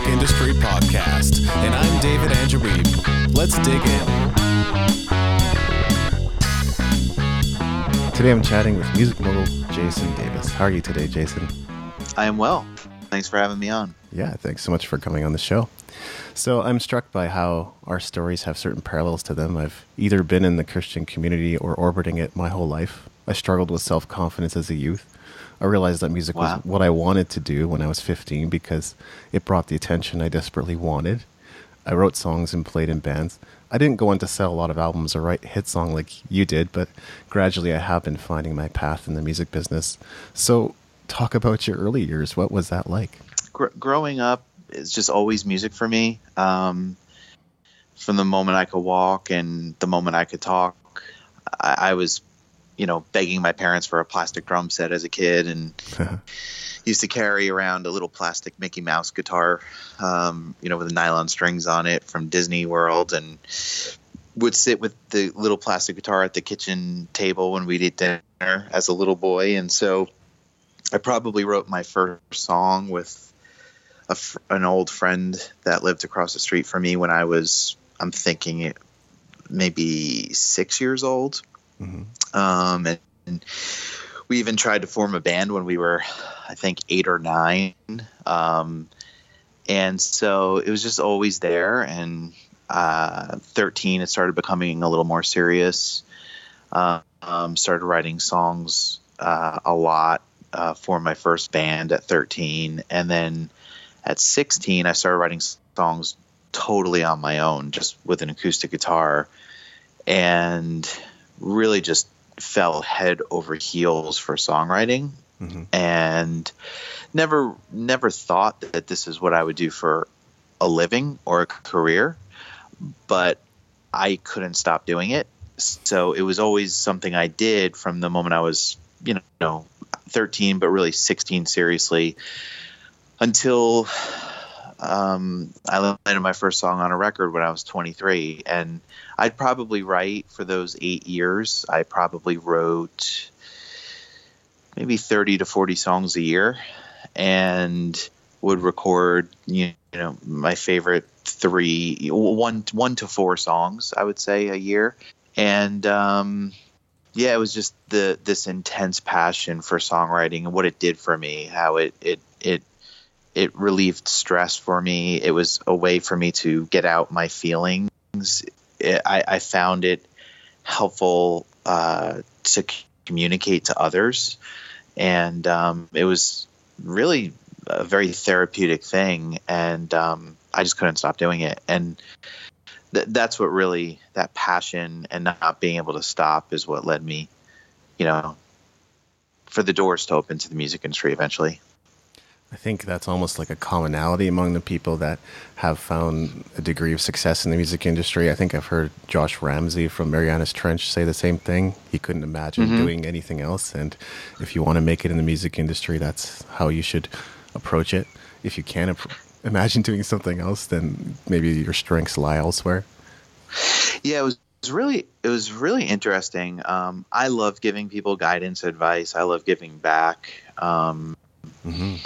Music Industry Podcast, and I'm David Andrew Wiebe. Let's dig in. Today I'm chatting with music mogul Jason Davis. How are you today, Jason? I am well. Thanks for having me on. Yeah, thanks so much for coming on the show. So I'm struck by how our stories have certain parallels to them. I've either been in the Christian community or orbiting it my whole life. I struggled with self confidence as a youth. I realized that music wow. was what I wanted to do when I was 15 because it brought the attention I desperately wanted. I wrote songs and played in bands. I didn't go on to sell a lot of albums or write hit song like you did, but gradually I have been finding my path in the music business. So, talk about your early years. What was that like? Gr- growing up is just always music for me. Um, from the moment I could walk and the moment I could talk, I, I was you know, begging my parents for a plastic drum set as a kid, and used to carry around a little plastic Mickey Mouse guitar, um, you know, with the nylon strings on it from Disney World, and would sit with the little plastic guitar at the kitchen table when we'd eat dinner as a little boy, and so I probably wrote my first song with an old friend that lived across the street from me when I was, I'm thinking, maybe six years old Mm-hmm. Um, and, and, we even tried to form a band when we were, I think, eight or nine. Um, and so it was just always there. And uh, 13, it started becoming a little more serious. Uh, um, started writing songs uh, a lot uh, for my first band at 13. And then at 16, I started writing songs totally on my own, just with an acoustic guitar. And really just fell head over heels for songwriting mm-hmm. and never never thought that this is what I would do for a living or a career but I couldn't stop doing it so it was always something I did from the moment I was you know 13 but really 16 seriously until um, I landed my first song on a record when I was 23, and I'd probably write for those eight years. I probably wrote maybe 30 to 40 songs a year, and would record you know my favorite three one one to four songs I would say a year, and um, yeah, it was just the this intense passion for songwriting and what it did for me, how it it it it relieved stress for me. It was a way for me to get out my feelings. It, I, I, found it helpful uh, to communicate to others, and um, it was really a very therapeutic thing. And um, I just couldn't stop doing it. And th- that's what really that passion and not being able to stop is what led me, you know, for the doors to open to the music industry eventually. I think that's almost like a commonality among the people that have found a degree of success in the music industry. I think I've heard Josh Ramsay from Marianas Trench say the same thing. He couldn't imagine mm-hmm. doing anything else. And if you want to make it in the music industry, that's how you should approach it. If you can't imagine doing something else, then maybe your strengths lie elsewhere. Yeah, it was really it was really interesting. Um, I love giving people guidance, advice. I love giving back. Um, mm-hmm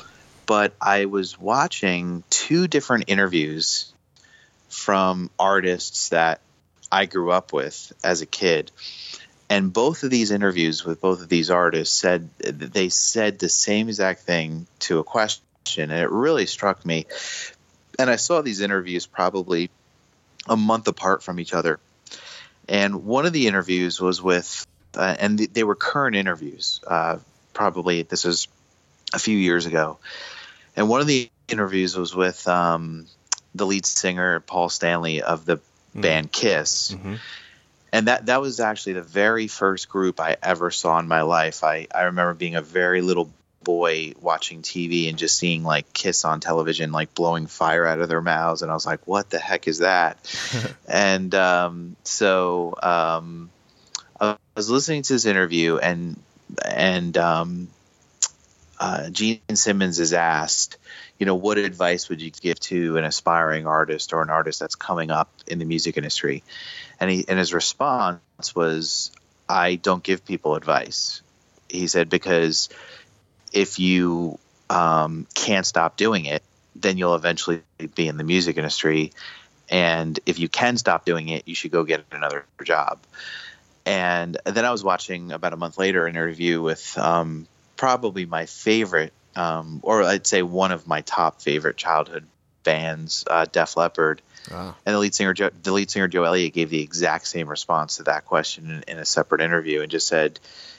but I was watching two different interviews from artists that I grew up with as a kid. And both of these interviews with both of these artists said they said the same exact thing to a question, and it really struck me. And I saw these interviews probably a month apart from each other. And one of the interviews was with, uh, and they were current interviews. Uh, probably this is a few years ago, and one of the interviews was with um, the lead singer Paul Stanley of the mm. band Kiss. Mm-hmm. And that that was actually the very first group I ever saw in my life. I, I remember being a very little boy watching TV and just seeing like Kiss on television, like blowing fire out of their mouths, and I was like, "What the heck is that?" and um, so um, I was listening to this interview, and and um, uh, Gene Simmons is asked, you know, what advice would you give to an aspiring artist or an artist that's coming up in the music industry? And he and his response was, I don't give people advice. He said because if you um, can't stop doing it, then you'll eventually be in the music industry. And if you can stop doing it, you should go get another job. And then I was watching about a month later an interview with um, probably my favorite, um, or I'd say one of my top favorite childhood bands, uh, Def Leppard. Wow. And the lead singer, Joe, the lead singer Joe Elliott, gave the exact same response to that question in, in a separate interview, and just said,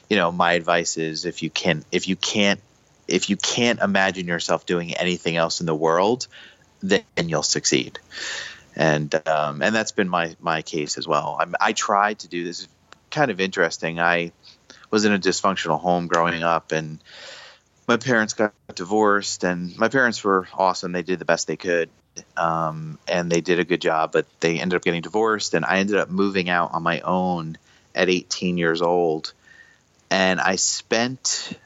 "You know, my advice is if you can, if you can't, if you can't imagine yourself doing anything else in the world, then you'll succeed." And um, and that's been my my case as well. I'm, I tried to do this. Kind of interesting. I was in a dysfunctional home growing up, and my parents got divorced, and my parents were awesome. They did the best they could, um, and they did a good job. But they ended up getting divorced, and I ended up moving out on my own at 18 years old, and I spent,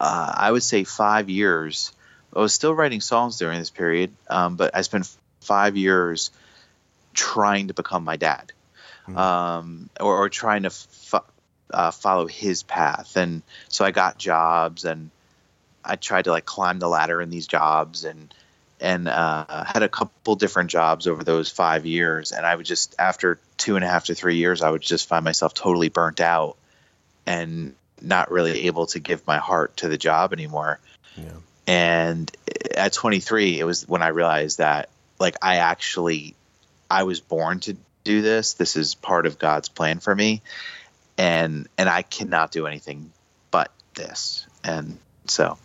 uh, I would say, five years. I was still writing songs during this period, um, but I spent five years trying to become my dad, mm-hmm. um, or, or, trying to f- uh, follow his path. And so I got jobs and I tried to like climb the ladder in these jobs and and uh, had a couple different jobs over those five years. And I would just after two and a half to three years, I would just find myself totally burnt out and not really able to give my heart to the job anymore. Yeah. And at 23, it was when I realized that like I actually I was born to do this. This is part of God's plan for me. And and I cannot do anything but this. And so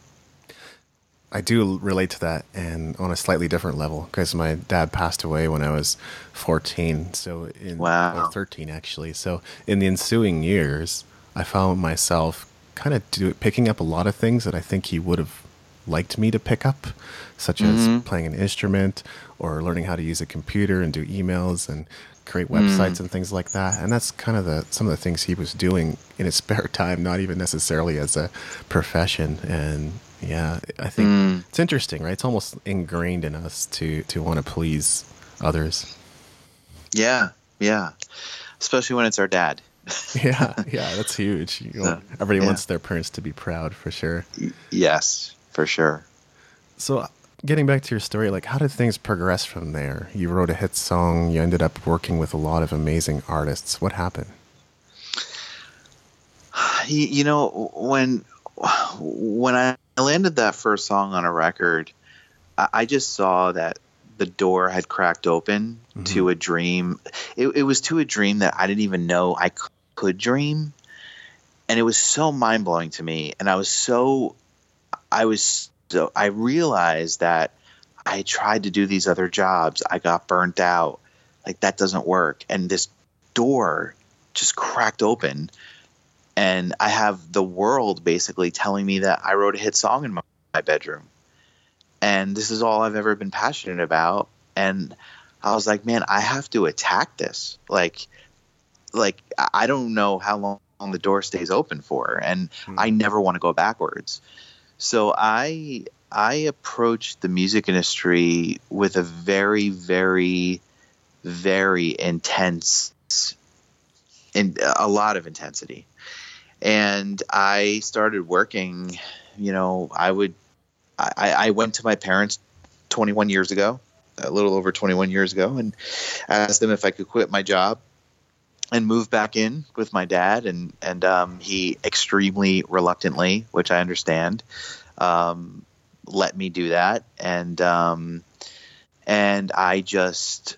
I do relate to that, and on a slightly different level, because my dad passed away when I was 14. So in wow. 13 actually. So in the ensuing years, I found myself kind of do, picking up a lot of things that I think he would have liked me to pick up, such mm-hmm. as playing an instrument or learning how to use a computer and do emails and create websites mm. and things like that. And that's kind of the some of the things he was doing in his spare time, not even necessarily as a profession. And yeah, I think mm. it's interesting, right? It's almost ingrained in us to to want to please others. Yeah, yeah, especially when it's our dad. yeah, yeah, that's huge. You know, everybody yeah. wants their parents to be proud, for sure. Yes, for sure. So, getting back to your story, like, how did things progress from there? You wrote a hit song. You ended up working with a lot of amazing artists. What happened? You know, when when I landed that first song on a record, I just saw that the door had cracked open mm-hmm. to a dream. It, it, was to a dream that I didn't even know I could dream. And it was so mind blowing to me. And I was so, I was so, I realized that I tried to do these other jobs. I got burnt out. Like that doesn't work. And this door just cracked open and I have the world basically telling me that I wrote a hit song in my, my bedroom, and this is all I've ever been passionate about. And I was like, man, I have to attack this. Like, like I don't know how long the door stays open for, and mm. I never want to go backwards. So I I approached the music industry with a very, very, very intense, in a lot of intensity and I started working. You know, I would, I, I went to my parents 21 years ago, a little over 21 years ago, and asked them if I could quit my job and move back in with my dad, and and um, he extremely reluctantly, which I understand, um, let me do that, and um, and I just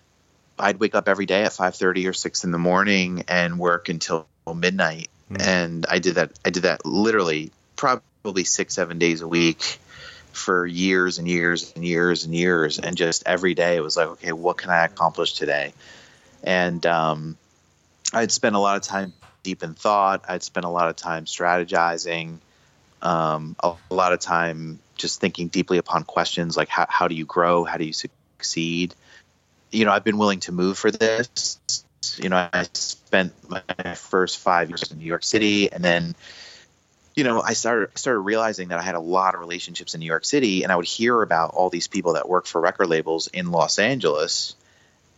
I'd wake up every day at 5:30 or 6 in the morning and work until midnight mm and I did that. I did that literally probably six, seven days a week for years and years and years and years, and just every day it was like, okay, what can I accomplish today? And um, I'd spend a lot of time deep in thought. I'd spend a lot of time strategizing, um, a, a lot of time just thinking deeply upon questions like how, how do you grow, how do you succeed. You know, I've been willing to move for this you know, I spent my first five years in New York City, and then, you know, I started started realizing that I had a lot of relationships in New York City, and I would hear about all these people that work for record labels in Los Angeles,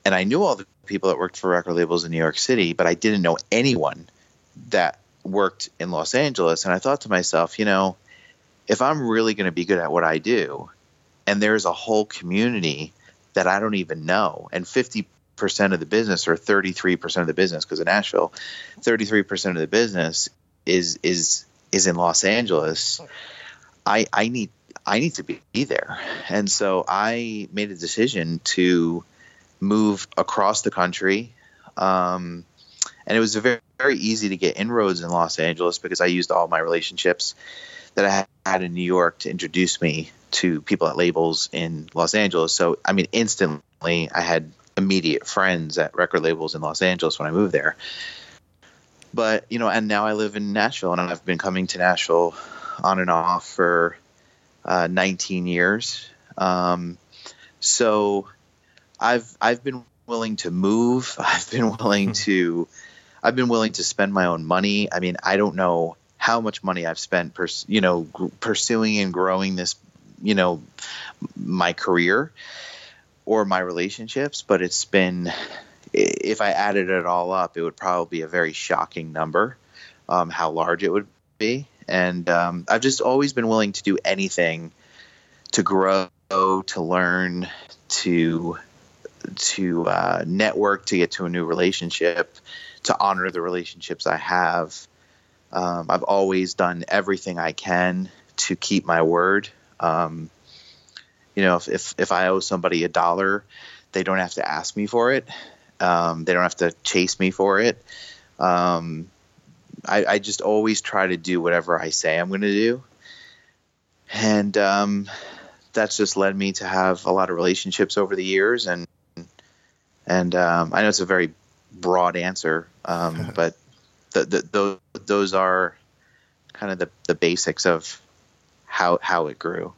and I knew all the people that worked for record labels in New York City, but I didn't know anyone that worked in Los Angeles, and I thought to myself, you know, if I'm really going to be good at what I do, and there's a whole community that I don't even know, and 50 percent of the business or 33 percent of the business because in Nashville, 33 percent of the business is is is in Los Angeles. I I need I need to be there, and so I made a decision to move across the country. Um, and it was very, very easy to get inroads in Los Angeles because I used all my relationships that I had in New York to introduce me to people at labels in Los Angeles. So, I mean, instantly I had immediate friends at record labels in Los Angeles when I moved there. But, you know, and now I live in Nashville and I've been coming to Nashville on and off for uh, 19 years. Um, so I've, I've been willing to move. I've been willing to I've been willing to spend my own money. I mean, I don't know how much money I've spent, pers- you know, g- pursuing and growing this, you know, my career or my relationships, but it's been, if I added it all up, it would probably be a very shocking number, um, how large it would be. And um, I've just always been willing to do anything to grow, to learn, to to uh, network, to get to a new relationship to honor the relationships I have. Um, I've always done everything I can to keep my word. Um, you know, if, if, if I owe somebody a dollar, they don't have to ask me for it. Um, they don't have to chase me for it. Um, I, I, just always try to do whatever I say I'm going to do. And um, that's just led me to have a lot of relationships over the years. And, and um, I know it's a very broad answer, um, but the, the, those those are kind of the, the basics of how how it grew.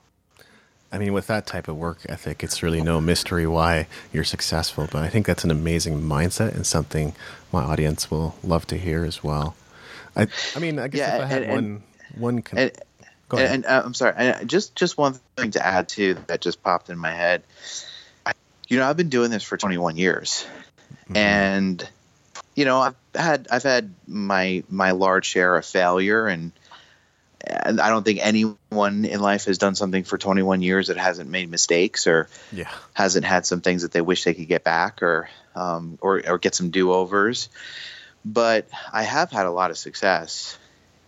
I mean, with that type of work ethic, it's really no mystery why you're successful. But I think that's an amazing mindset and something my audience will love to hear as well. I, I mean, I guess yeah, if I had and, one, one. Con- and, and, and uh, I'm sorry, and just just one thing to add too that just popped in my head. You know, I've been doing this for 21 years, mm-hmm. and you know, I've had I've had my my large share of failure, and and I don't think anyone in life has done something for 21 years that hasn't made mistakes or yeah. hasn't had some things that they wish they could get back or um, or or get some do overs. But I have had a lot of success,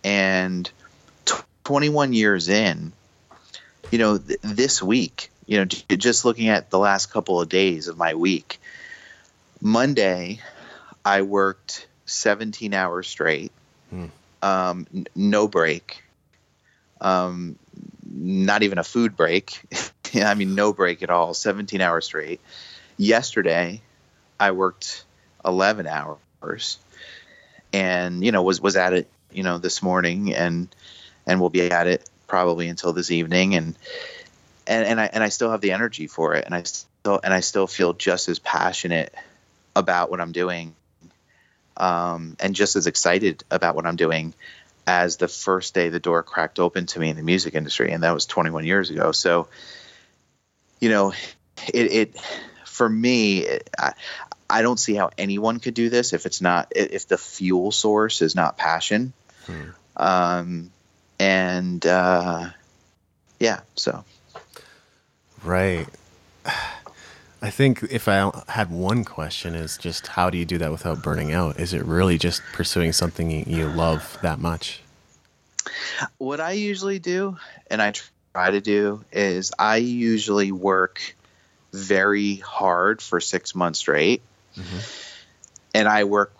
and t- 21 years in, you know, th- this week, you know, just looking at the last couple of days of my week, Monday I worked 17 hours straight, hmm. um, n- no break, um, not even a food break. I mean, no break at all, 17 hours straight. Yesterday, I worked 11 hours and, you know, was, was at it, you know, this morning and, and we'll be at it probably until this evening. And, and, and I, and I still have the energy for it. And I still, and I still feel just as passionate about what I'm doing um, and just as excited about what I'm doing as the first day the door cracked open to me in the music industry, and that was 21 years ago. So, you know, it, it for me, it, I, I don't see how anyone could do this if it's not if the fuel source is not passion. Hmm. Um, and uh, yeah, so right. I think if I had one question is just how do you do that without burning out? Is it really just pursuing something you love that much? What I usually do, and I try to do, is I usually work very hard for six months straight. Mm-hmm. And I work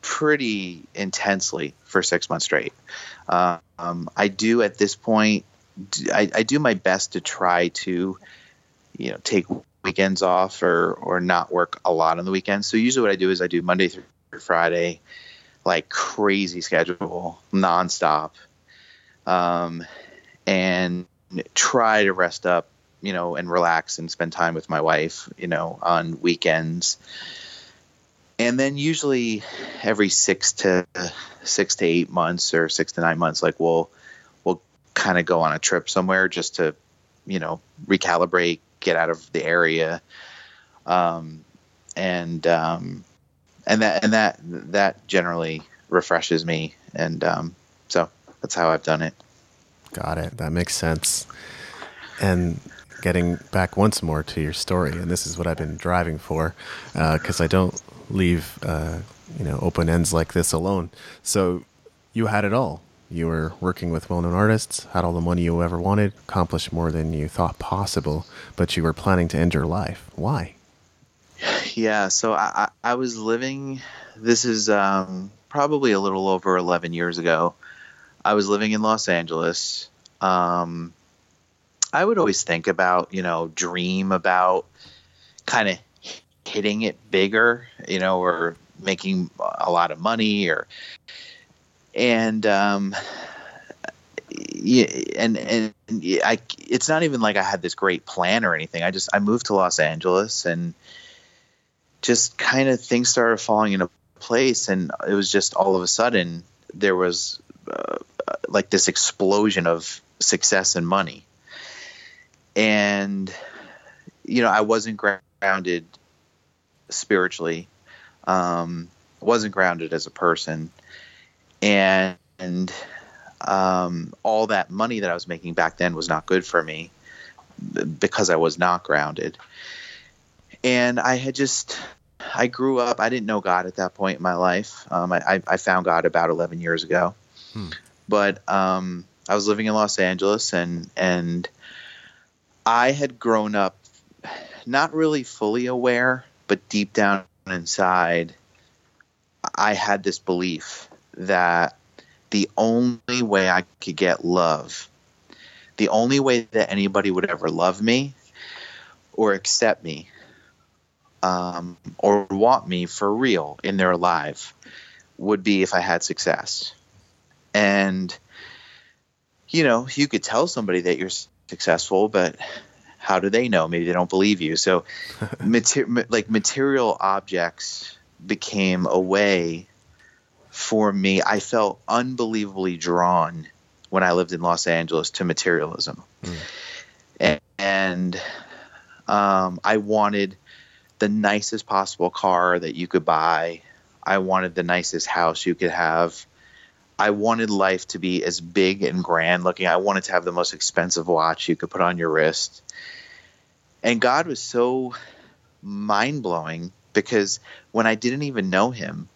pretty intensely for six months straight. Um, I do at this point, I, I do my best to try to you know take weekends off or or not work a lot on the weekends. So usually what I do is I do Monday through Friday, like crazy schedule, nonstop, um, and try to rest up, you know, and relax and spend time with my wife, you know, on weekends. And then usually every six to six to eight months or six to nine months, like we'll we'll kind of go on a trip somewhere just to, you know, recalibrate, get out of the area. Um, and um, and that and that that generally refreshes me, and um, so that's how I've done it. Got it. That makes sense. And getting back once more to your story, and this is what I've been driving for, because uh, I don't leave uh, you know open ends like this alone. So you had it all. You were working with well-known artists, had all the money you ever wanted, accomplished more than you thought possible, but you were planning to end your life. Why? Yeah, so I, I was living. This is um, probably a little over 11 years ago. I was living in Los Angeles. Um, I would always think about, you know, dream about kind of hitting it bigger, you know, or making a lot of money or and um yeah, and and I it's not even like I had this great plan or anything. I just I moved to Los Angeles and just kind of things started falling into place and it was just all of a sudden there was uh, like this explosion of success and money. And you know, I wasn't grounded spiritually. Um wasn't grounded as a person. And, and um, all that money that I was making back then was not good for me because I was not grounded. And I had just, I grew up, I didn't know God at that point in my life. Um, I, I, found God about 11 years ago. Hmm. But um, I was living in Los Angeles and, and I had grown up not really fully aware, but deep down inside, I had this belief that the only way I could get love, the only way that anybody would ever love me or accept me um, or want me for real in their life would be if I had success. And, you know, you could tell somebody that you're successful, but how do they know? Maybe they don't believe you. So, mater- like material objects became a way for me. I felt unbelievably drawn when I lived in Los Angeles to materialism. Mm. And, and um, I wanted the nicest possible car that you could buy. I wanted the nicest house you could have. I wanted life to be as big and grand looking. I wanted to have the most expensive watch you could put on your wrist. And God was so mind blowing because when I didn't even know him,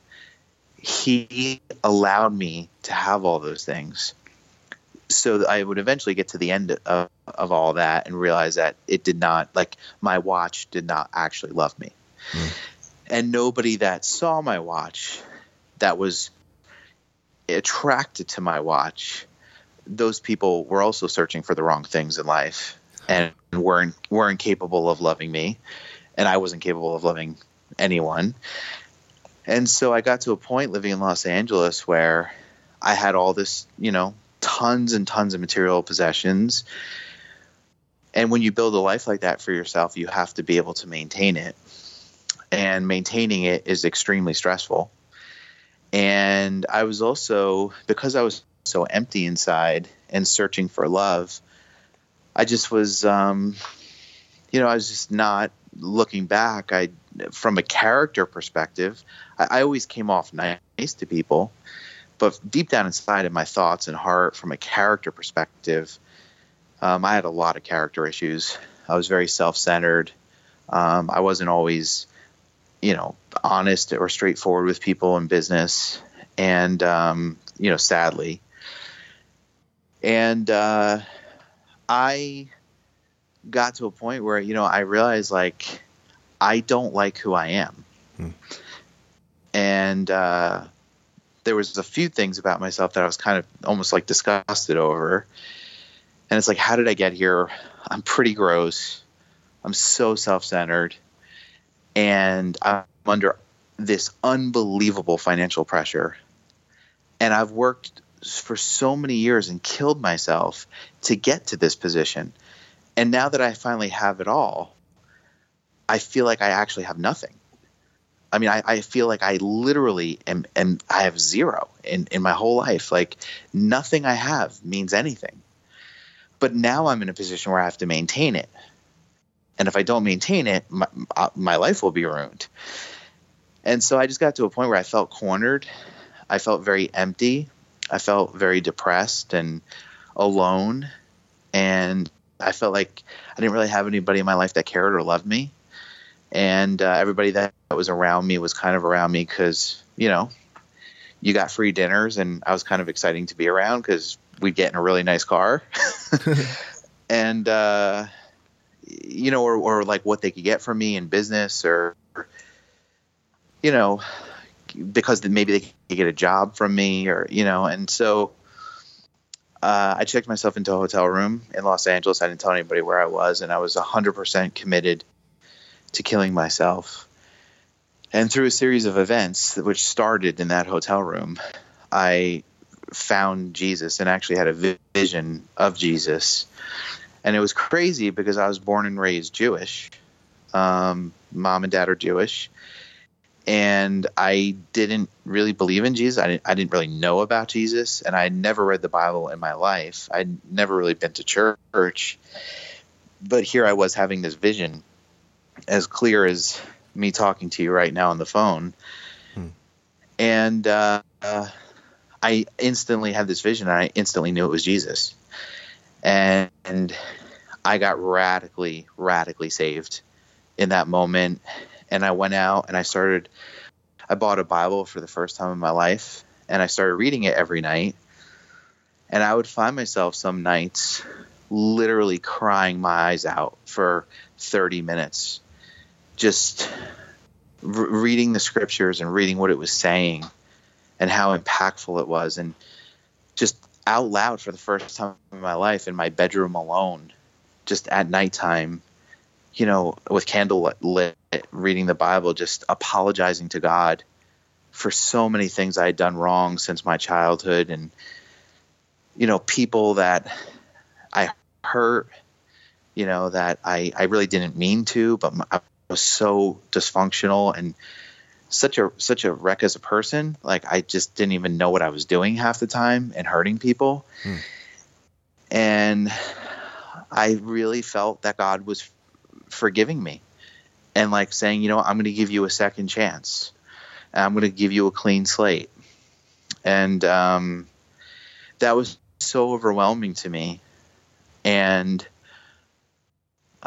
he allowed me to have all those things so I would eventually get to the end of, of all that and realize that it did not like my watch did not actually love me mm. and nobody that saw my watch that was attracted to my watch those people were also searching for the wrong things in life and weren't weren't capable of loving me and I wasn't capable of loving anyone. And so I got to a point living in Los Angeles where I had all this, you know, tons and tons of material possessions. And when you build a life like that for yourself, you have to be able to maintain it. And maintaining it is extremely stressful. And I was also, because I was so empty inside and searching for love, I just was, um, you know, I was just not looking back. I from a character perspective, I, I always came off nice to people, but deep down inside in my thoughts and heart, from a character perspective, um, I had a lot of character issues. I was very self-centered. Um, I wasn't always, you know, honest or straightforward with people in business, and um, you know, sadly, and uh, I got to a point where you know I realized like I don't like who I am. Hmm. And uh, there was a few things about myself that I was kind of almost like disgusted over. And it's like, how did I get here? I'm pretty gross. I'm so self-centered, and I'm under this unbelievable financial pressure. And I've worked for so many years and killed myself to get to this position. And now that I finally have it all, I feel like I actually have nothing. I mean, I, I feel like I literally am, am I have zero in, in my whole life. Like nothing I have means anything. But now I'm in a position where I have to maintain it. And if I don't maintain it, my, my life will be ruined. And so I just got to a point where I felt cornered. I felt very empty. I felt very depressed and alone. And I felt like I didn't really have anybody in my life that cared or loved me, and uh, everybody that was around me was kind of around me because you know you got free dinners, and I was kind of exciting to be around because we'd get in a really nice car, and uh, you know, or, or like what they could get from me in business, or you know, because maybe they could get a job from me, or you know, and so uh, I checked myself into a hotel room in Los Angeles. I didn't tell anybody where I was, and I was 100% committed to killing myself. And through a series of events, which started in that hotel room, I found Jesus and actually had a vision of Jesus. And it was crazy because I was born and raised Jewish. Um, mom and dad are Jewish and I didn't really believe in Jesus. I didn't, I didn't really know about Jesus, and I never read the Bible in my life. I'd never really been to church, but here I was having this vision, as clear as me talking to you right now on the phone, hmm. and uh, I instantly had this vision. And I instantly knew it was Jesus, and, and I got radically, radically saved in that moment and I went out and I started. I bought a Bible for the first time in my life, and I started reading it every night. And I would find myself some nights literally crying my eyes out for 30 minutes, just re- reading the scriptures and reading what it was saying and how impactful it was. And just out loud for the first time in my life in my bedroom alone, just at nighttime, you know, with candle lit, reading the Bible, just apologizing to God for so many things I had done wrong since my childhood, and you know, people that I hurt, you know, that I I really didn't mean to, but I was so dysfunctional and such a such a wreck as a person. Like I just didn't even know what I was doing half the time and hurting people. Hmm. And I really felt that God was forgiving me and like saying, you know, I'm going to give you a second chance. I'm going to give you a clean slate. And um, that was so overwhelming to me. And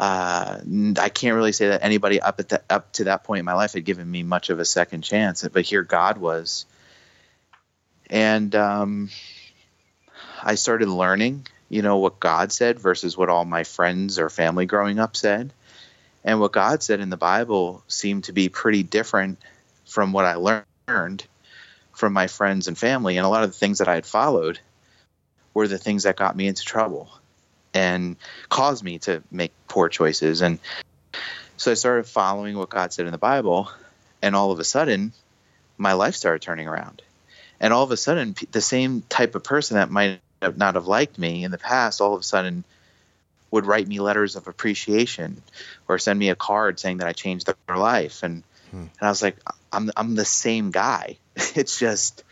uh, I can't really say that anybody up at the, up to that point in my life had given me much of a second chance, but here God was. And um, I started learning, you know, what God said versus what all my friends or family growing up said and what God said in the Bible seemed to be pretty different from what I learned from my friends and family. And a lot of the things that I had followed were the things that got me into trouble and caused me to make poor choices. And so I started following what God said in the Bible, and all of a sudden, my life started turning around. And all of a sudden, the same type of person that might not have liked me in the past, all of a sudden would write me letters of appreciation or send me a card saying that I changed their life. And hmm. and I was like, I'm I'm the same guy. it's just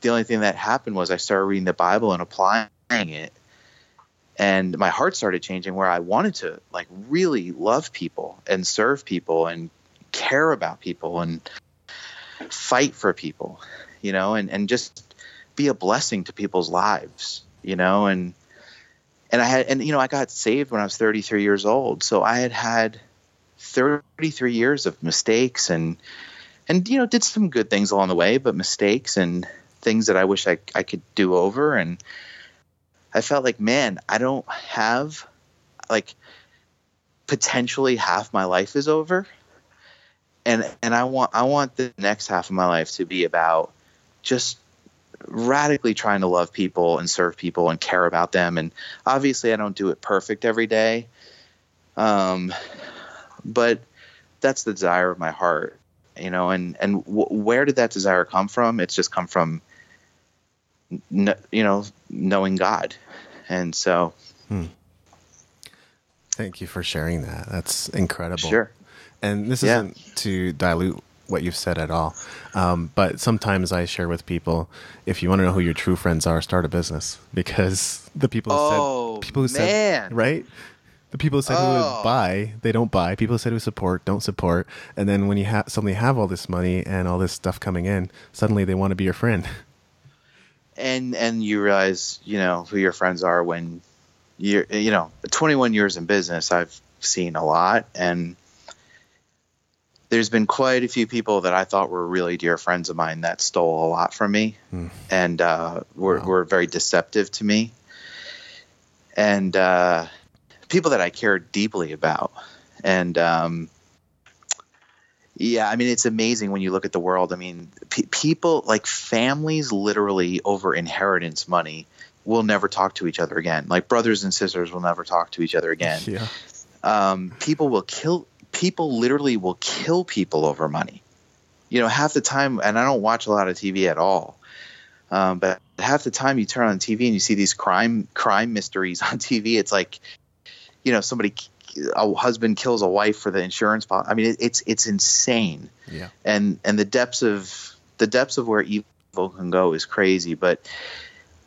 the only thing that happened was I started reading the Bible and applying it. And my heart started changing where I wanted to like really love people and serve people and care about people and fight for people, you know, and, and just be a blessing to people's lives, you know, and and I had, and you know, I got saved when I was 33 years old. So I had had 33 years of mistakes and, and, you know, did some good things along the way, but mistakes and things that I wish I, I could do over. And I felt like, man, I don't have like potentially half my life is over. And, and I want, I want the next half of my life to be about just radically trying to love people and serve people and care about them. And obviously, I don't do it perfect every day. Um, but that's the desire of my heart, you know. And and w- where did that desire come from? It's just come from, you know, knowing God. And so. Hmm. Thank you for sharing that. That's incredible. Sure. And this isn't to dilute what you've said at all. Um, but sometimes I share with people, if you want to know who your true friends are, start a business because the people who oh, said people who man. said right. The people who said oh. who would oh. buy, they don't buy. People who said who support, don't support. And then when you ha- suddenly have all this money and all this stuff coming in, suddenly they want to be your friend. And and you realize, you know, who your friends are when year, you know, 21 years in business, I've seen a lot, and there's been quite a few people that I thought were really dear friends of mine that stole a lot from me, Hmm. and uh, were Wow. were very deceptive to me, and uh, people that I cared deeply about, and um, yeah, I mean, it's amazing when you look at the world. I mean, pe- people like families literally over inheritance money will never talk to each other again. Like brothers and sisters will never talk to each other again. Yeah. Um, people will kill. People literally will kill people over money. You know, half the time, and I don't watch a lot of TV at all. Um, but half the time, you turn on TV and you see these crime crime mysteries on TV. It's like, you know, somebody, a husband kills a wife for the insurance policy. I mean, it, it's it's insane Yeah. and and the depths of the depths of where evil can go is crazy but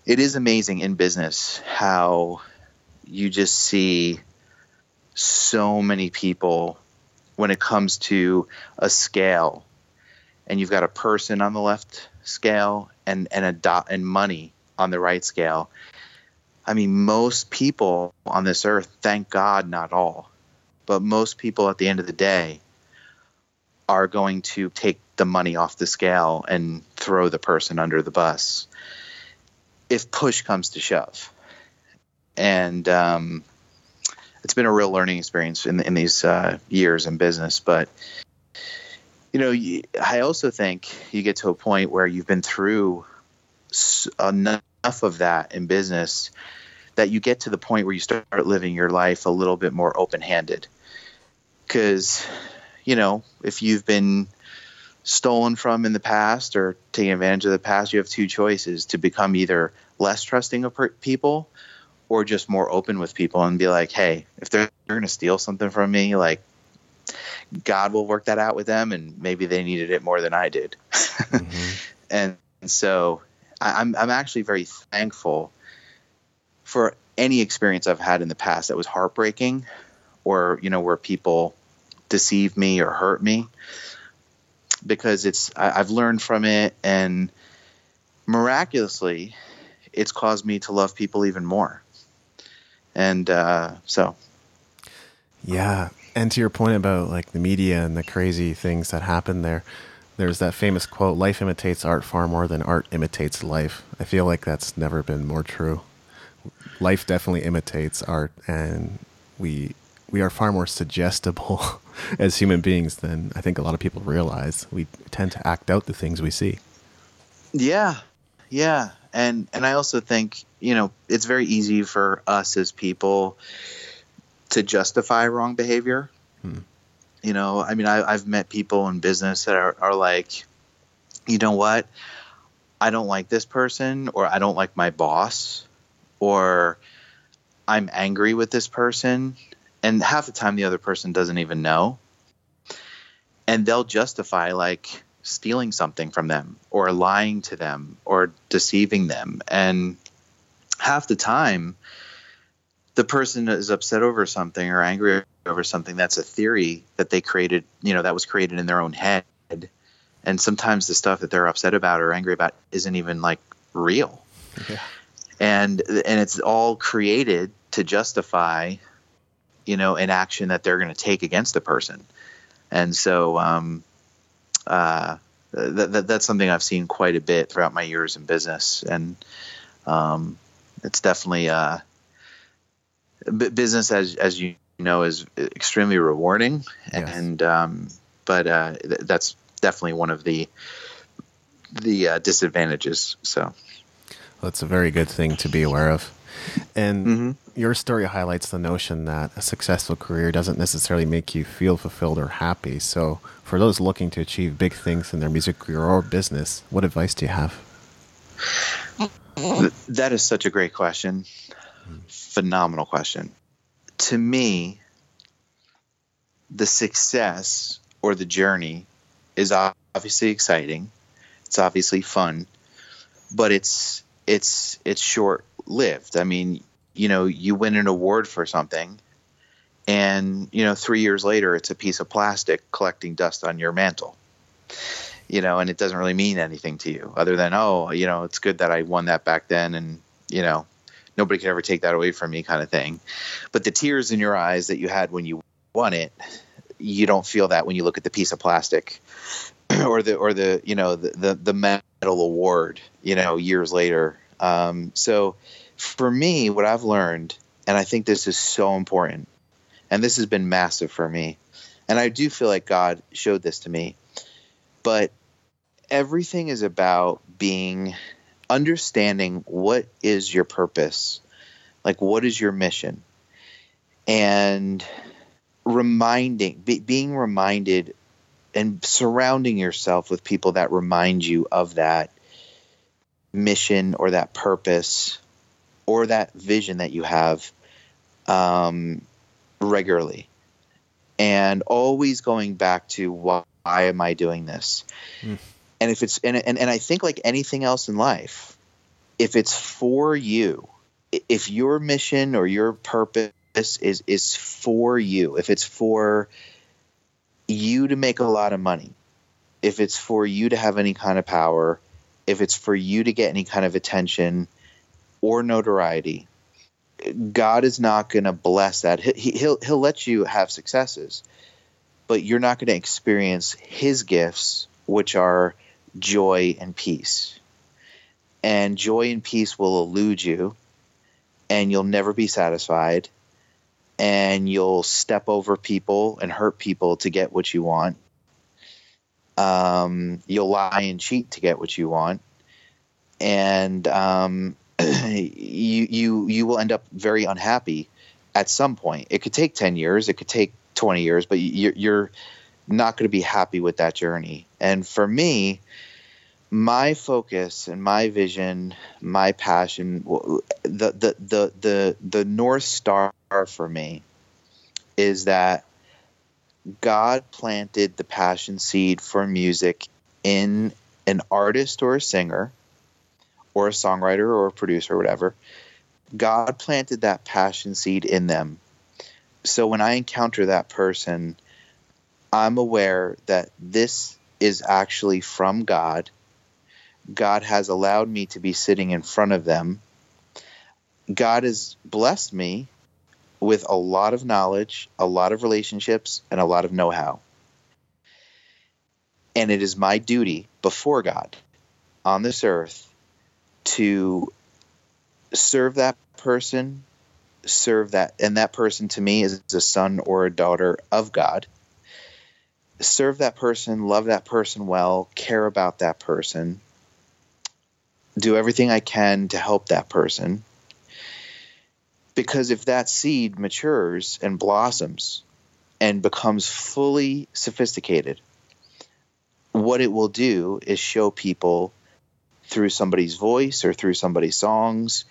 it is amazing in business how you just see so many people when it comes to a scale and you've got a person on the left scale and and a dot and money on the right scale i mean most people on this earth thank god not all but most people at the end of the day are going to take the money off the scale and throw the person under the bus if push comes to shove. And um, it's been a real learning experience in, in these uh, years in business. But, you know, I also think you get to a point where you've been through s- enough of that in business that you get to the point where you start living your life a little bit more open handed. Because you know, if you've been stolen from in the past or taken advantage of the past, you have two choices to become either less trusting of people or just more open with people and be like, hey, if they're, they're going to steal something from me, like, God will work that out with them, and maybe they needed it more than I did. Mhm. and so I, I'm I'm actually very thankful for any experience I've had in the past that was heartbreaking, or you know where people deceive me or hurt me, because it's I, I've learned from it, and miraculously, it's caused me to love people even more. And uh, so Yeah. And to your point about like the media and the crazy things that happen there, there's that famous quote life imitates art far more than art imitates life. I feel like that's never been more true. Life definitely imitates art and we we are far more suggestible as human beings than I think a lot of people realize. We tend to act out the things we see. Yeah, yeah, and and I also think you know it's very easy for us as people to justify wrong behavior. Hmm. You know, I mean, I, I've met people in business that are, are like, you know what, I don't like this person, or I don't like my boss, or I'm angry with this person, and half the time the other person doesn't even know, and they'll justify like stealing something from them or lying to them or deceiving them. And half the time the person is upset over something or angry over something that's a theory that they created you know that was created in their own head. And sometimes the stuff that they're upset about or angry about isn't even like real. Yeah. and and it's all created to justify you know an action that they're going to take against the person. And so um, uh, that, that, that's something I've seen quite a bit throughout my years in business, and um, it's definitely uh, business as as you know is extremely rewarding, Yes. and um, but uh, th- that's definitely one of the the uh, disadvantages. So Well, it's a very good thing to be aware of. And Mhm. your story highlights the notion that a successful career doesn't necessarily make you feel fulfilled or happy. So, for those looking to achieve big things in their music career or business, what advice do you have? That is such a great question. Phenomenal question. To me, the success or the journey is obviously exciting. It's obviously fun, but it's it's it's short lived. I mean, you know, you win an award for something and, you know, 3 years later it's a piece of plastic collecting dust on your mantle. You know, and it doesn't really mean anything to you other than, oh, you know, it's good that I won that back then and, you know, nobody could ever take that away from me kind of thing. But the tears in your eyes that you had when you won it you don't feel that when you look at the piece of plastic or the or the you know the the, the medal award you know years later. Um, so for me what i've learned and i think this is so important and this has been massive for me and i do feel like god showed this to me but everything is about being understanding what is your purpose like what is your mission? And reminding be, being reminded and surrounding yourself with people that remind you of that mission or that purpose or that vision that you have um, regularly. And always going back to why, why am i doing this? Mm. And if it's and, and, and i think like anything else in life if it's for you if your mission or your purpose is is for you if it's for you to make a lot of money if it's for you to have any kind of power if it's for you to get any kind of attention or notoriety god is not going to bless that. He, he'll he'll let you have successes but you're not going to experience his gifts which are joy and peace and joy and peace will elude you and you'll never be satisfied and you'll step over people and hurt people to get what you want. Um, you'll lie and cheat to get what you want, and um, you you you will end up very unhappy at some point. It could take ten years, it could take twenty years, but you're, you're not going to be happy with that journey. And for me, my focus and my vision, my passion, the the the the, the north star for me is that God planted the passion seed for music in an artist or a singer or a songwriter or a producer or whatever. God planted that passion seed in them. So when I encounter that person, I'm aware that this is actually from God God has allowed me to be sitting in front of them. God has blessed me with a lot of knowledge, a lot of relationships, and a lot of know how. And it is my duty before God on this earth to serve that person, serve that, and that person to me is a son or a daughter of God. Serve that person, love that person well, care about that person, do everything I can to help that person. Because if that seed matures and blossoms and becomes fully sophisticated, what it will do is show people through somebody's voice or through somebody's songs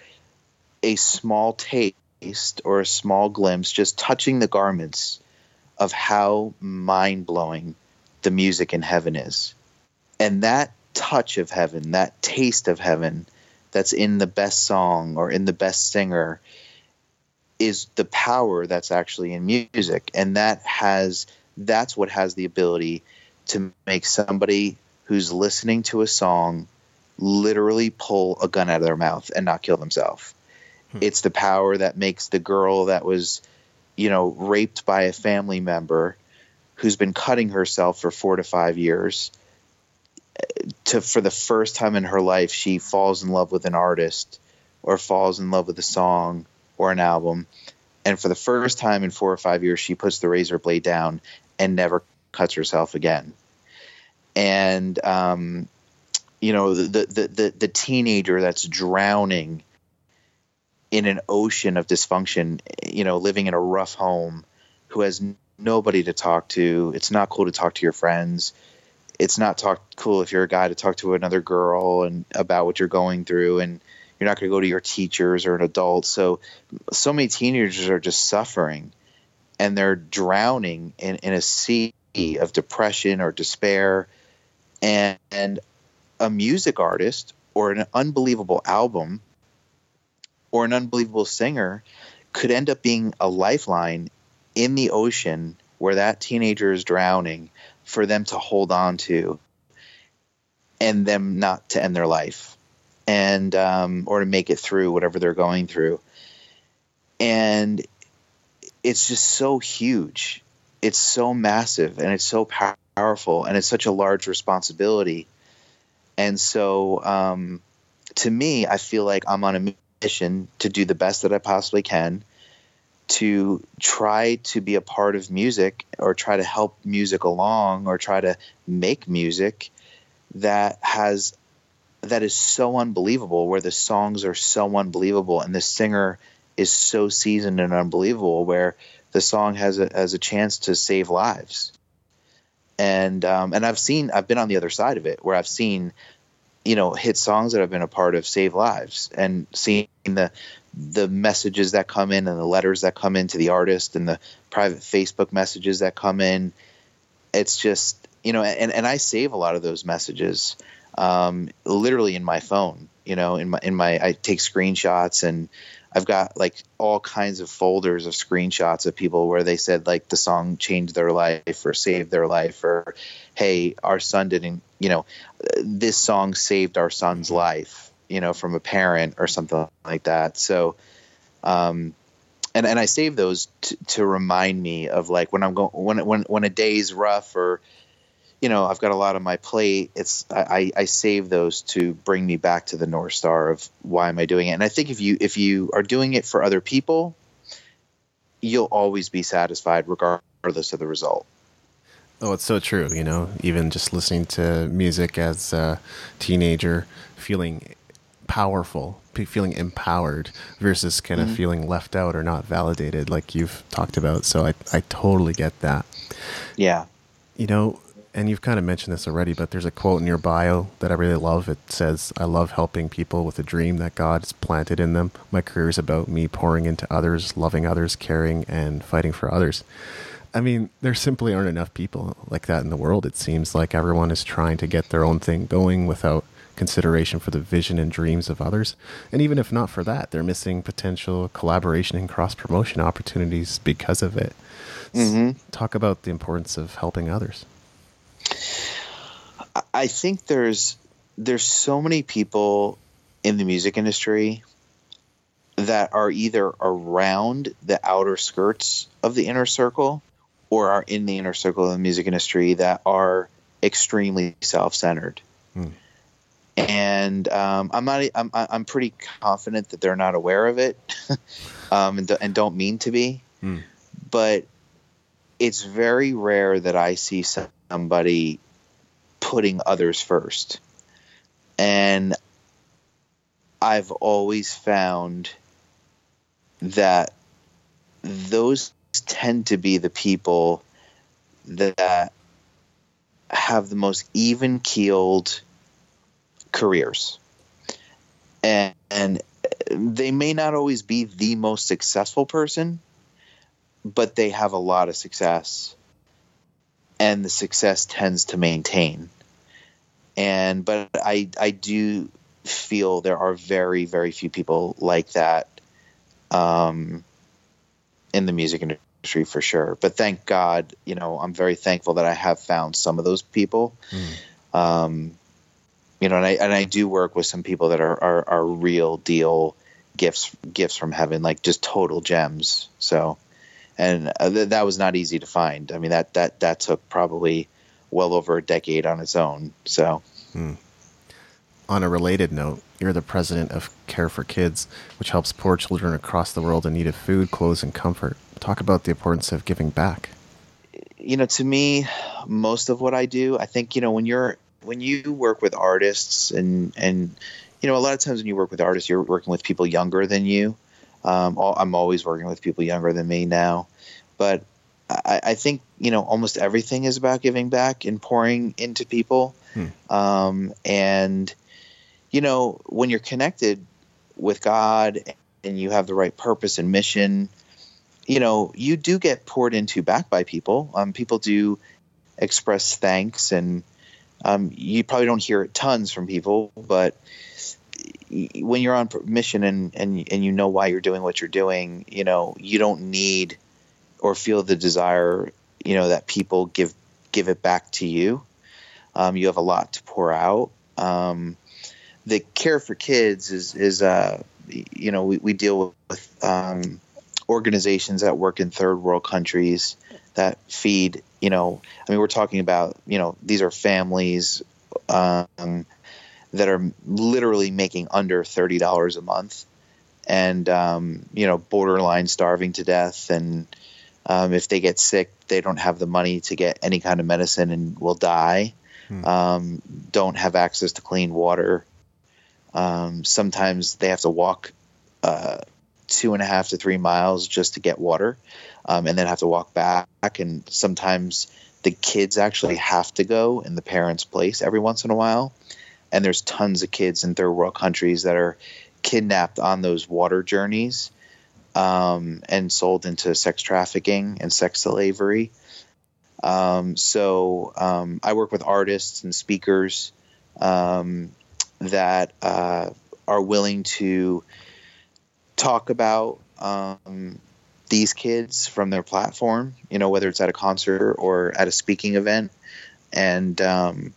a small taste or a small glimpse, just touching the garments of how mind blowing the music in heaven is. And that touch of heaven, that taste of heaven that's in the best song or in the best singer is the power that's actually in music and that has that's what has the ability to make somebody who's listening to a song literally pull a gun out of their mouth and not kill themselves. Hmm. It's the power that makes the girl that was, you know, raped by a family member who's been cutting herself for 4 to 5 years to for the first time in her life she falls in love with an artist or falls in love with a song or an album. And for the first time in four or five years she puts the razor blade down and never cuts herself again. And um, you know the, the the the teenager that's drowning in an ocean of dysfunction you know living in a rough home who has nobody to talk to. It's not cool to talk to your friends. It's not talk cool if you're a guy to talk to another girl and about what you're going through and you're not going to go to your teachers or an adult. So so many teenagers are just suffering and they're drowning in, in a sea of depression or despair. And, and a music artist or an unbelievable album or an unbelievable singer could end up being a lifeline in the ocean where that teenager is drowning for them to hold on to and them not to end their life. and um, or to make it through whatever they're going through. And it's just so huge. It's so massive and it's so powerful and it's such a large responsibility. And so, um, to me, I feel like I'm on a mission to do the best that I possibly can to try to be a part of music or try to help music along or try to make music that has that is so unbelievable where the songs are so unbelievable and the singer is so seasoned and unbelievable where the song has a, has a chance to save lives. And um, and I've seen I've been on the other side of it where I've seen you know hit songs that I've been a part of save lives and seeing the the messages that come in and the letters that come in to the artist and the private Facebook messages that come in. It's just you know and, and I save a lot of those messages um, literally in my phone you know in my in my I take screenshots and I've got like all kinds of folders of screenshots of people where they said like the song changed their life or saved their life or hey our son didn't you know this song saved our son's life you know from a parent or something like that so um and and I save those t- to remind me of like when I'm going when when when a day's rough or you know I've got a lot on my plate. It's I, I save those to bring me back to the north star of why am I doing it. And I think if you if you are doing it for other people, you'll always be satisfied regardless of the result. Oh, it's so true. You know, even just listening to music as a teenager, feeling powerful, feeling empowered versus kind of mm-hmm. feeling left out or not validated, like you've talked about. So I, I totally get that. Yeah. You know, and you've kind of mentioned this already, but there's a quote in your bio that I really love. It says, I love helping people with a dream that God has planted in them. My career is about me pouring into others, loving others, caring, and fighting for others. I mean, there simply aren't enough people like that in the world. It seems like everyone is trying to get their own thing going without consideration for the vision and dreams of others. And even if not for that, they're missing potential collaboration and cross promotion opportunities because of it. Mm-hmm. Talk about the importance of helping others. I think there's there's so many people in the music industry that are either around the outer skirts of the inner circle or are in the inner circle of the music industry that are extremely self-centered. Hmm. And um, I'm not. I'm. I'm pretty confident that they're not aware of it, um, and, and, don't mean to be. Hmm. But it's very rare that I see somebody putting others first. And I've always found that those tend to be the people that have the most even keeled careers. And, and, they may not always be the most successful person, but they have a lot of success. And the success tends to maintain and but I I do feel there are very very few people like that um, in the music industry for sure. But thank God, you know, I'm very thankful that I have found some of those people. Mm. Um, you know, and I and I do work with some people that are are, are real deal gifts gifts from heaven, like just total gems. So, and uh, th- that was not easy to find. I mean that that that took probably well over a decade on its own. So, hmm. on a related note, you're the president of Care for Kids, which helps poor children across the world in need of food, clothes, and comfort. Talk about the importance of giving back. You know, to me, most of what I do, I think, you know, when you're when you work with artists and and you know, a lot of times when you work with artists, you're working with people younger than you. Um, I'm always working with people younger than me now, but I, I, think you know almost everything is about giving back and pouring into people. Hmm. Um, and you know when you're connected with God and you have the right purpose and mission, you know you do get poured into back by people. Um, people do express thanks, and um, you probably don't hear it tons from people, but when you're on mission and, and and you know why you're doing what you're doing, you know you don't need or feel the desire, you know, that people give give it back to you. Um, you have a lot to pour out. Um, the care for kids is is uh, you know we, we deal with um, organizations that work in third world countries that feed you know I mean we're talking about you know these are families um, that are literally making under thirty dollars a month and um, you know borderline starving to death. And um, if they get sick they don't have the money to get any kind of medicine and will die. Hmm. um, don't have access to clean water. Um, sometimes they have to walk uh, two and a half to three miles just to get water um, and then have to walk back. And sometimes the kids actually have to go in the parents' place every once in a while. And there's tons of kids in third world countries that are kidnapped on those water journeys um, and sold into sex trafficking and sex slavery. Um, so um, I work with artists and speakers um, that uh, are willing to talk about um, these kids from their platform, you know, whether it's at a concert or at a speaking event, and um,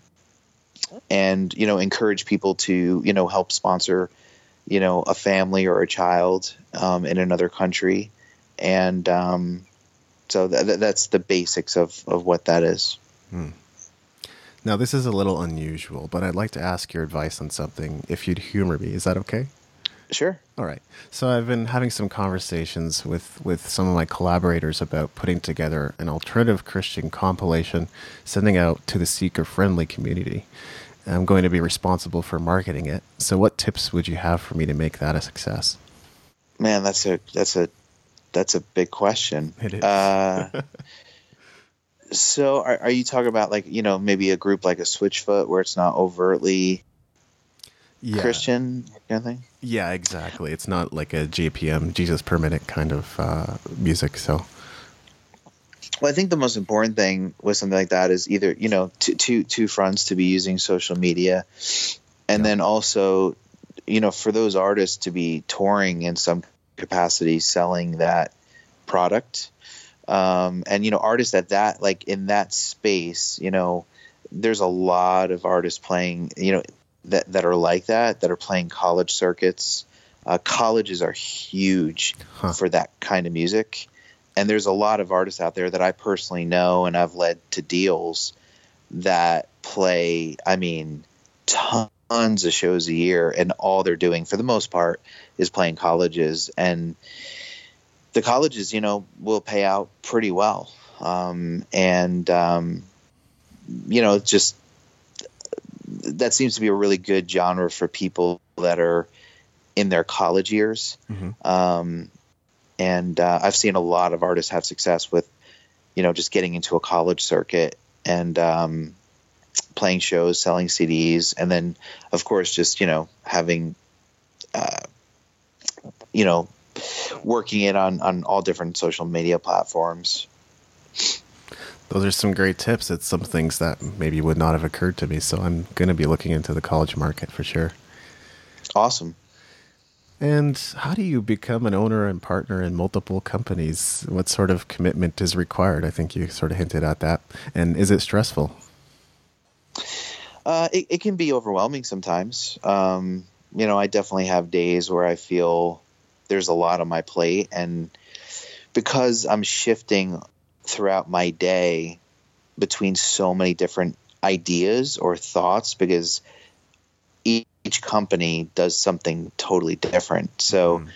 and you know, encourage people to you know help sponsor, you know, a family or a child um, in another country, and um, so th- that's the basics of of what that is. Hmm. Now, this is a little unusual, but I'd like to ask your advice on something if you'd humor me. Is that okay? Sure. All right. So I've been having some conversations with, with some of my collaborators about putting together an alternative Christian compilation, sending out to the seeker friendly community. I'm going to be responsible for marketing it. So what tips would you have for me to make that a success? Man, that's a that's a that's a big question. It is. Uh, so are, are you talking about like you know maybe a group like a Switchfoot where it's not overtly yeah. Christian kind of thing? Yeah, exactly. It's not like a JPM Jesus per minute kind of uh, music. So, well, I think the most important thing with something like that is either you know two two two fronts to be using social media, and yeah. then also you know for those artists to be touring in some capacity, selling that product um, and you know artists at that like in that space you know there's a lot of artists playing you know that that are like that that are playing college circuits uh, colleges are huge huh. for that kind of music and there's a lot of artists out there that i personally know and i've led to deals that play i mean tons of shows a year and all they're doing for the most part is playing colleges and the colleges, you know, will pay out pretty well. Um, and, um, you know, just that seems to be a really good genre for people that are in their college years. Mm-hmm. Um, and uh, I've seen a lot of artists have success with, you know, just getting into a college circuit and um, playing shows, selling CDs, and then, of course, just you know having, uh, you know, working it on on all different social media platforms. Those are some great tips. It's some things that maybe would not have occurred to me. So I'm going to be looking into the college market for sure. Awesome. And how do you become an owner and partner in multiple companies? What sort of commitment is required? I think you sort of hinted at that. And is it stressful? Uh, it, it, can be overwhelming sometimes. Um, you know, I definitely have days where I feel there's a lot on my plate and because I'm shifting throughout my day between so many different ideas or thoughts because each company does something totally different. So, mm.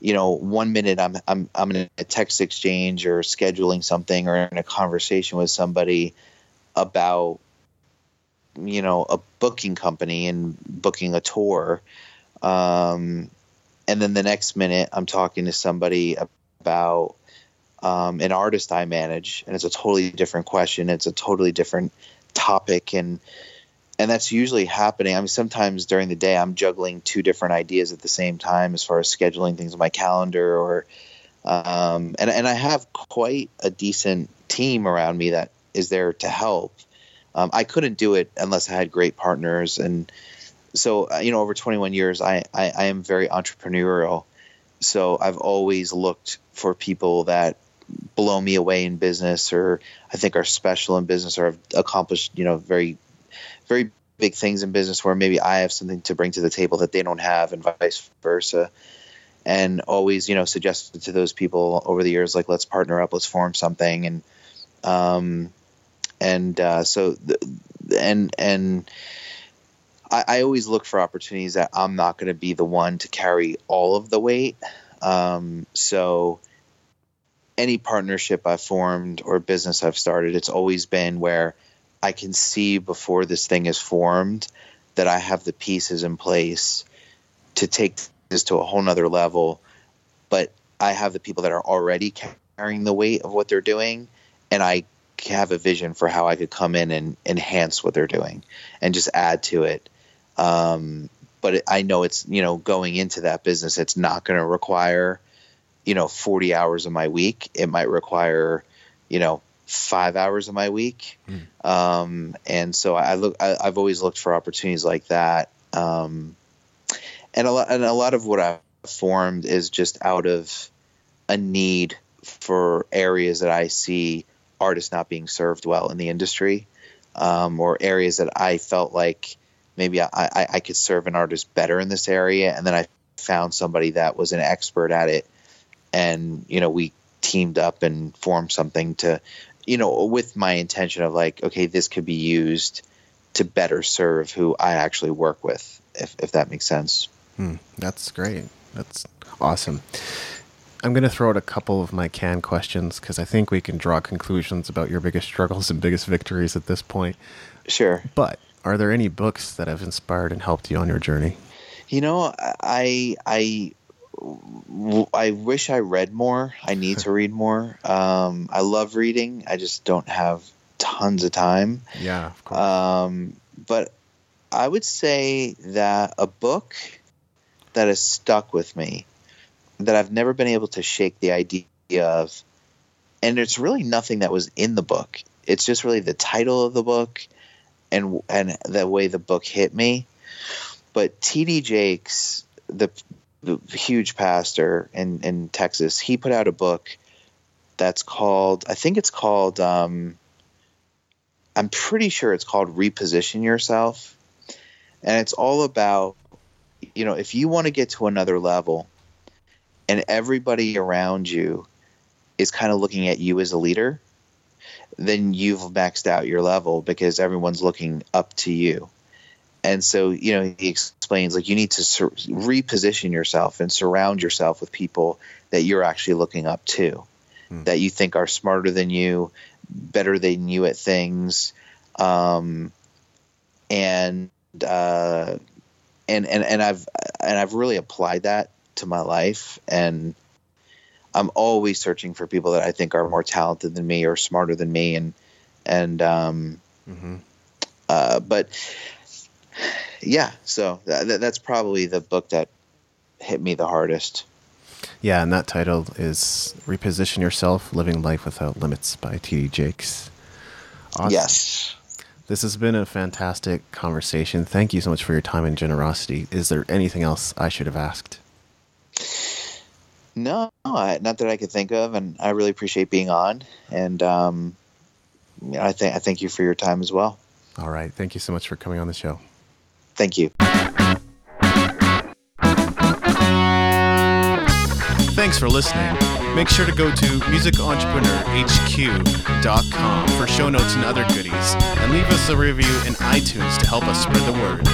you know, one minute I'm I'm I'm in a text exchange or scheduling something or in a conversation with somebody about you know a booking company and booking a tour um, and then the next minute I'm talking to somebody about um, an artist I manage, and it's a totally different question. It's a totally different topic, and and that's usually happening. I mean, sometimes during the day I'm juggling two different ideas at the same time, as far as scheduling things on my calendar, or um, and and I have quite a decent team around me that is there to help. Um, I couldn't do it unless I had great partners and so uh, you know over 21 years I, I, I am very entrepreneurial so i've always looked for people that blow me away in business or i think are special in business or have accomplished you know very very big things in business where maybe I have something to bring to the table that they don't have, and vice versa. And always, you know, suggested to those people over the years, like, let's partner up, let's form something, and um, and uh, so and and I, I always look for opportunities that I'm not going to be the one to carry all of the weight. Um, so any partnership I've formed or business I've started, it's always been where I can see before this thing is formed that I have the pieces in place to take this to a whole nother level. But I have the people that are already carrying the weight of what they're doing, and I have a vision for how I could come in and enhance what they're doing and just add to it. Um, but I know it's you know going into that business, it's not going to require you know 40 hours of my week. It might require you know five hours of my week. Mm. Um, and so I look, I, have always looked for opportunities like that. Um, and a lot, and a lot of what I've formed is just out of a need for areas that I see artists not being served well in the industry, um, or areas that I felt like maybe I, I, I could serve an artist better in this area. And then I found somebody that was an expert at it. And, you know, we teamed up and formed something to you know, with my intention of like, okay, this could be used to better serve who I actually work with, if, if that makes sense. Hmm, that's great. That's awesome. I'm going to throw out a couple of my can questions because I think we can draw conclusions about your biggest struggles and biggest victories at this point. Sure. But are there any books that have inspired and helped you on your journey? You know, I I I wish I read more. I need to read more. Um, I love reading. I just don't have tons of time. Yeah, of course. Um, but I would say that a book that has stuck with me, that I've never been able to shake the idea of, and it's really nothing that was in the book. It's just really the title of the book and and the way the book hit me. But T.D. Jakes, the the huge pastor in in Texas, he put out a book that's called I think it's called um, I'm pretty sure it's called Reposition Yourself. And it's all about you know, if you want to get to another level and everybody around you is kind of looking at you as a leader, then you've maxed out your level because everyone's looking up to you and so you know he explains like you need to sur- reposition yourself and surround yourself with people that you're actually looking up to mm. that you think are smarter than you better than you at things um, and uh, and and and I've and I've really applied that to my life and I'm always searching for people that I think are more talented than me or smarter than me and and um, mm-hmm. uh, but yeah, so th- that's probably the book that hit me the hardest. Yeah, and that title is Reposition Yourself Living Life Without Limits by T.D. Jakes. Awesome. Yes. This has been a fantastic conversation. Thank you so much for your time and generosity. Is there anything else I should have asked? No, not that I could think of, and I really appreciate being on. And um, I think I thank you for your time as well. All right, thank you so much for coming on the show. Thank you. Thanks for listening. Make sure to go to musicentrepreneurhq.com for show notes and other goodies, and leave us a review in iTunes to help us spread the word.